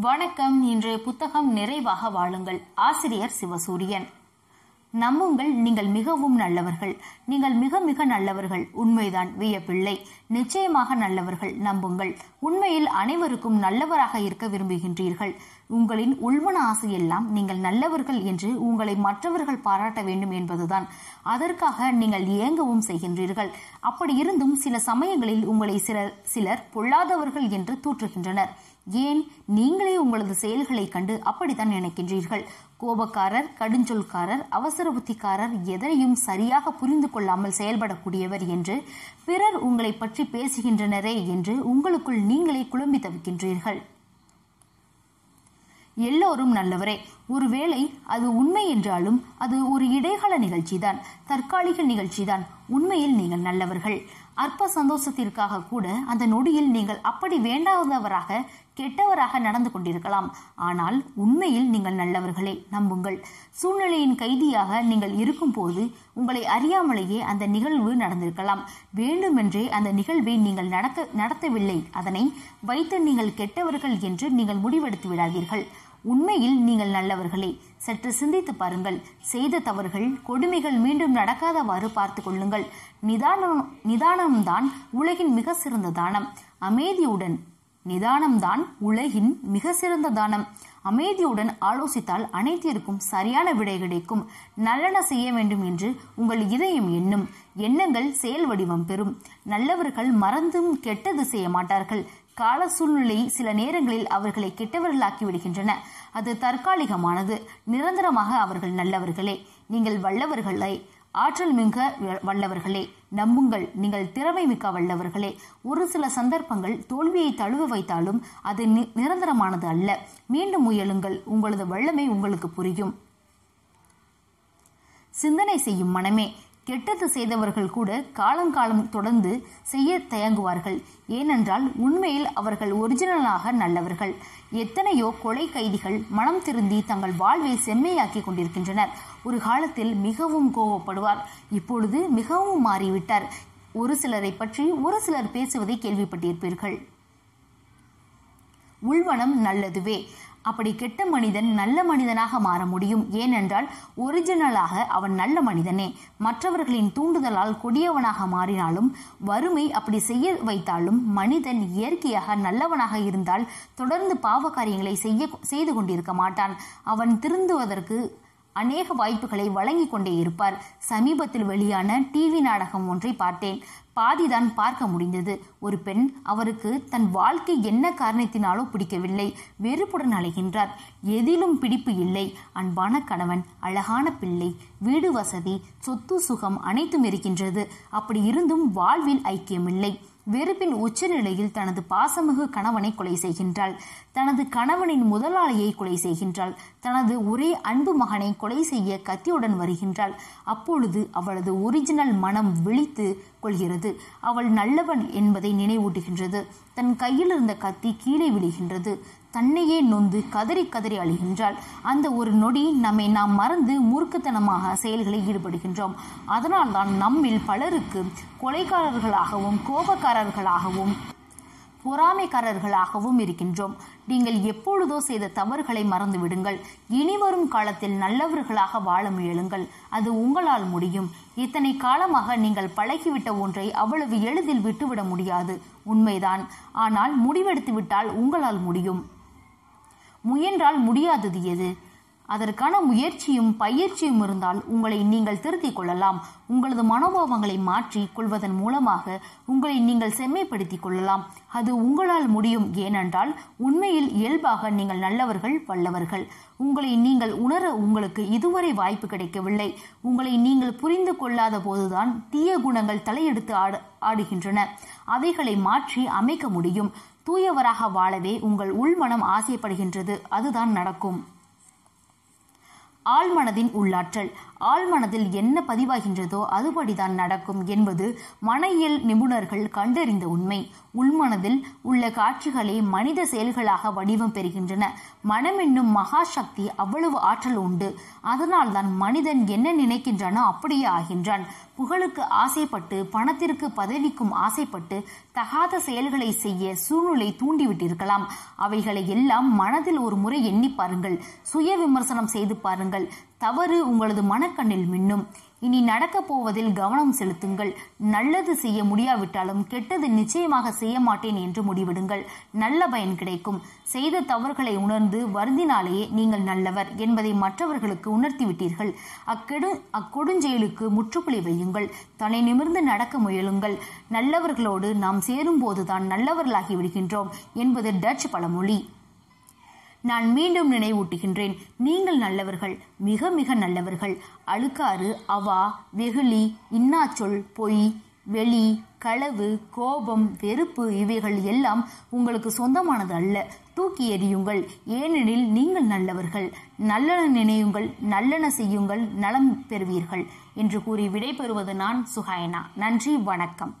வணக்கம். இன்றைய புத்தகம் நிறைவாக வாழுங்கள். ஆசிரியர் சிவசூரியன். நம்புங்கள் நீங்கள் மிகவும் நல்லவர்கள். நீங்கள் மிக மிக நல்லவர்கள். உண்மைதான் வியப்பிள்ளை நிச்சயமாக நல்லவர்கள் நம்புங்கள். உண்மையில் அனைவருக்கும் நல்லவராக இருக்க விரும்புகின்றீர்கள். உங்களின் உள்மன ஆசையெல்லாம் நீங்கள் நல்லவர்கள் என்று உங்களை மற்றவர்கள் பாராட்ட வேண்டும் என்பதுதான். அதற்காக நீங்கள் இயங்கவும் செய்கின்றீர்கள். அப்படி இருந்தும் சில சமயங்களில் உங்களை சிலர் சிலர் பொல்லாதவர்கள் என்று தூற்றுகின்றனர். ஏன் நீங்களே உங்களது செயல்களை கண்டு அப்படித்தான் நினைக்கின்றீர்கள்? கோபக்காரர் கடுஞ்சொல்காரர் அவசர புத்திக்காரர் எதனையும் சரியாக புரிந்து கொள்ளாமல் செயல்படக்கூடியவர் என்று பிறர் உங்களை பற்றி பேசுகின்றனரே என்று உங்களுக்குள் நீங்களே குழம்பி தவிக்கின்றீர்கள். எல்லோரும் நல்லவரே ஒருவேளை அது உண்மை என்றாலும் அது ஒரு இடைக்கால நிகழ்ச்சிதான் தற்காலிக நிகழ்ச்சிதான். உண்மையில் நீங்கள் நல்லவர்கள். அற்ப சந்தோஷத்திற்காக கூட அந்த நொடியில் நீங்கள் அப்படி வேண்டாதவராக கெட்டவராக நடந்து கொண்டிருக்கலாம். ஆனால் உண்மையில் நீங்கள் நல்லவர்களே நம்புங்கள். சூழ்நிலையின் கைதியாக நீங்கள் இருக்கும்போது உங்களை அறியாமலேயே அந்த நிகழ்வு நடந்திருக்கலாம். வேண்டுமென்றே அந்த நிகழ்வை நீங்கள் நடக்க நடத்தவில்லை. அதனை வைத்து நீங்கள் கெட்டவர்கள் என்று நீங்கள் முடிவெடுத்து விடாதீர்கள். உண்மையில் நீங்கள் நல்லவர்களே சற்று சிந்தித்து பாருங்கள். செய்த தவறுகள் கொடுமைகள் மீண்டும் நடக்காதவாறு பார்த்து கொள்ளுங்கள். நிதானம் நிதானம்தான் உலகின் மிக சிறந்த தானம். அமைதியுடன் நிதானம்தான் உலகின் மிக சிறந்த தானம். அமைதியுடன் ஆலோசித்தால் அனைத்திற்கும் சரியான விடை கிடைக்கும். நல்லன செய்ய வேண்டும் என்று உங்கள் இதயம் எண்ணும். எண்ணங்கள் செயல் வடிவம் பெறும். நல்லவர்கள் மறந்தும் கெட்டது செய்ய மாட்டார்கள். கால சூழ்நிலை சில நேரங்களில் அவர்களை கெட்டவர்களாக்கி விடுகின்றன. அது தற்காலிகமானது. நிரந்தரமாக அவர்கள் நல்லவர்களே. நீங்கள் வல்லவர்களே. ஆற்றல் மிக வல்லவர்களே நம்புங்கள் நீங்கள் திறமை மிக்க வல்லவர்களே. ஒரு சில சந்தர்ப்பங்கள் தோல்வியை தழுவ வைத்தாலும் அது நிரந்தரமானது அல்ல. மீண்டும் முயலுங்கள் உங்களது வல்லமை உங்களுக்கு புரியும். சிந்தனை செய்யும் மனமே கெட்டது செய்தவர்கள் கூட காலங்காலம் தொடர்ந்து செய்ய தயங்குவார்கள். ஏனென்றால் உண்மையில் அவர்கள் ஒரிஜினலாக நல்லவர்கள். எத்தனையோ கொலை கைதிகள் மனம் திருந்தி தங்கள் வாழ்வை செம்மையாக்கி கொண்டிருக்கின்றனர். ஒரு காலத்தில் மிகவும் கோவப்படுவார் இப்பொழுது மிகவும் மாறிவிட்டார். ஒரு சிலரை பற்றி ஒரு சிலர் பேசுவதை கேள்விப்பட்டிருப்பீர்கள். உள்வனம் நல்லதுவே. அப்படி கெட்ட மனிதன் நல்ல மனிதனாக மாற முடியும். ஏனென்றால் ஒரிஜினலாக அவன் நல்ல மனிதனே. மற்றவர்களின் தூண்டுதலால் கொடியவனாக மாறினாலும் வறுமை அப்படி செய்ய வைத்தாலும் மனிதன் இயற்கையாக நல்லவனாக இருந்தால் தொடர்ந்து பாவ காரியங்களை செய்ய செய்து கொண்டிருக்க மாட்டான். அவன் திருந்துவதற்கு அநேக வாய்ப்புகளை வழங்கி கொண்டே இருப்பார். சமீபத்தில் வெளியான டிவி நாடகம் ஒன்றை பார்த்தேன். பாதிதான் பார்க்க முடிந்தது. ஒரு பெண் அவருக்கு தன் வாழ்க்கை என்ன காரணத்தினாலோ பிடிக்கவில்லை. வெறுப்புடன் அலைகின்றார். எதிலும் பிடிப்பு இல்லை. அன்பான கணவன் அழகான பிள்ளை வீடு வசதி சொத்து சுகம் அனைத்தும் இருக்கின்றது. அப்படி இருந்தும் வாழ்வில் ஐக்கியமில்லை. வெறுப்பின் உச்சநிலையில் தனது பாசமிகு கணவனை கொலை செய்கின்றாள். தனது கணவனின் முதலாளியை கொலை செய்கின்றாள். தனது ஒரே அன்பு மகனை கொலை செய்ய கத்தியுடன் வருகின்றாள். அப்பொழுது அவளது ஒரிஜினல் மனம் விழித்து கொள்கிறது. அவள் நல்லவன் என்பதை நினைவூட்டுகின்றது. தன் கையில் இருந்த கத்தி கீழே விழுகின்றது. தன்னையே நொந்து கதறி கதறி அழுகின்றாள். அந்த ஒரு நொடி நம்மை நாம் மறந்து மூர்க்கத்தனமாக செயல்களில் ஈடுபடுகின்றோம். அதனால்தான் நம்மில் பலருக்கு கொலைக்காரர்களாகவும் கோபக்காரர்களாகவும் பொறாமைக்காரர்களாகவும் இருக்கின்றோம். நீங்கள் எப்பொழுதோ செய்த தவறுகளை மறந்து விடுங்கள். இனி வரும் காலத்தில் நல்லவர்களாக வாழ முயலுங்கள். அது உங்களால் முடியும். இத்தனை காலமாக நீங்கள் பழகிவிட்ட ஒன்றை அவ்வளவு எளிதில் விட்டுவிட முடியாது. உண்மைதான். ஆனால் முடிவெடுத்து விட்டால் உங்களால் முடியும். முயன்றால் முடியாதது எது? அதற்கான முயற்சியும் பயிற்சியும் இருந்தால் உங்களை நீங்கள் திருத்திக் கொள்ளலாம். உங்களது மனோபாவங்களை மாற்றி கொள்வதன் மூலமாக உங்களை நீங்கள் செம்மைப்படுத்திக் கொள்ளலாம். அது உங்களால் முடியும். ஏனென்றால் உண்மையில் இயல்பாக நீங்கள் நல்லவர்கள் வல்லவர்கள். உங்களை நீங்கள் உணர உங்களுக்கு இதுவரை வாய்ப்பு கிடைக்கவில்லை. உங்களை நீங்கள் புரிந்து கொள்ளாத போதுதான் தீய குணங்கள் தலையெடுத்து ஆடு ஆடுகின்றன. அவைகளை மாற்றி அமைக்க முடியும். தூயவராக வாழவே உங்கள் உள்மனம் ஆசைப்படுகின்றது. அதுதான் நடக்கும். ஆழ்மனதின் உள்ளாற்றல். ஆழ்மனதில் என்ன பதிவாகின்றதோ அதுபடிதான் நடக்கும் என்பது மனையியல் நிபுணர்கள் கண்டறிந்த உண்மை. உள்மனதில் உள்ள காட்சிகளே மனித செயல்களாக வடிவம் பெறுகின்றன. மனம் என்னும் மகா சக்தி அவ்வளவு ஆற்றல் உண்டு. அதனால் தான் மனிதன் என்ன நினைக்கின்றானோ அப்படியே ஆகின்றான். புகழுக்கு ஆசைப்பட்டு பணத்திற்கு பதவிக்கும் ஆசைப்பட்டு தகாத செயல்களை செய்ய சூழ்நிலை தூண்டிவிட்டிருக்கலாம். அவைகளை எல்லாம் மனதில் ஒரு முறை எண்ணி பாருங்கள். சுய விமர்சனம் செய்து பாருங்கள். தவறு உங்களது மனக்கண்ணில் மின்னும். இனி நடக்கப் போவதில் கவனம் செலுத்துங்கள். நல்லது செய்ய முடியாவிட்டாலும் கெட்டது நிச்சயமாக செய்ய மாட்டேன் என்று முடிவிடுங்கள். நல்ல பயன் கிடைக்கும். செய்த தவறுகளை உணர்ந்து வருந்தினாலேயே நீங்கள் நல்லவர் என்பதை மற்றவர்களுக்கு உணர்த்திவிட்டீர்கள். அக்கெடு அக்கொடுஞ்செயலுக்கு முற்றுப்புள்ளி வையுங்கள். தலை நிமிர்ந்து நடக்க முயலுங்கள். நல்லவர்களோடு நாம் சேரும்போதுதான் நல்லவர்களாகி விடுகின்றோம் என்பது டச் பழமொழி. நான் மீண்டும் நினைவூட்டுகின்றேன். நீங்கள் நல்லவர்கள் மிக மிக நல்லவர்கள். அழுக்காறு அவா வெகுளி இன்னாச்சொல் பொய் வெளி களவு கோபம் வெறுப்பு இவைகள் எல்லாம் உங்களுக்கு சொந்தமானது அல்ல. தூக்கி எறியுங்கள். ஏனெனில் நீங்கள் நல்லவர்கள். நல்லன நினையுங்கள் நல்லன செய்யுங்கள் நலம் பெறுவீர்கள். என்று கூறி விடைபெறுவது நான் சுஹாயனா. நன்றி வணக்கம்.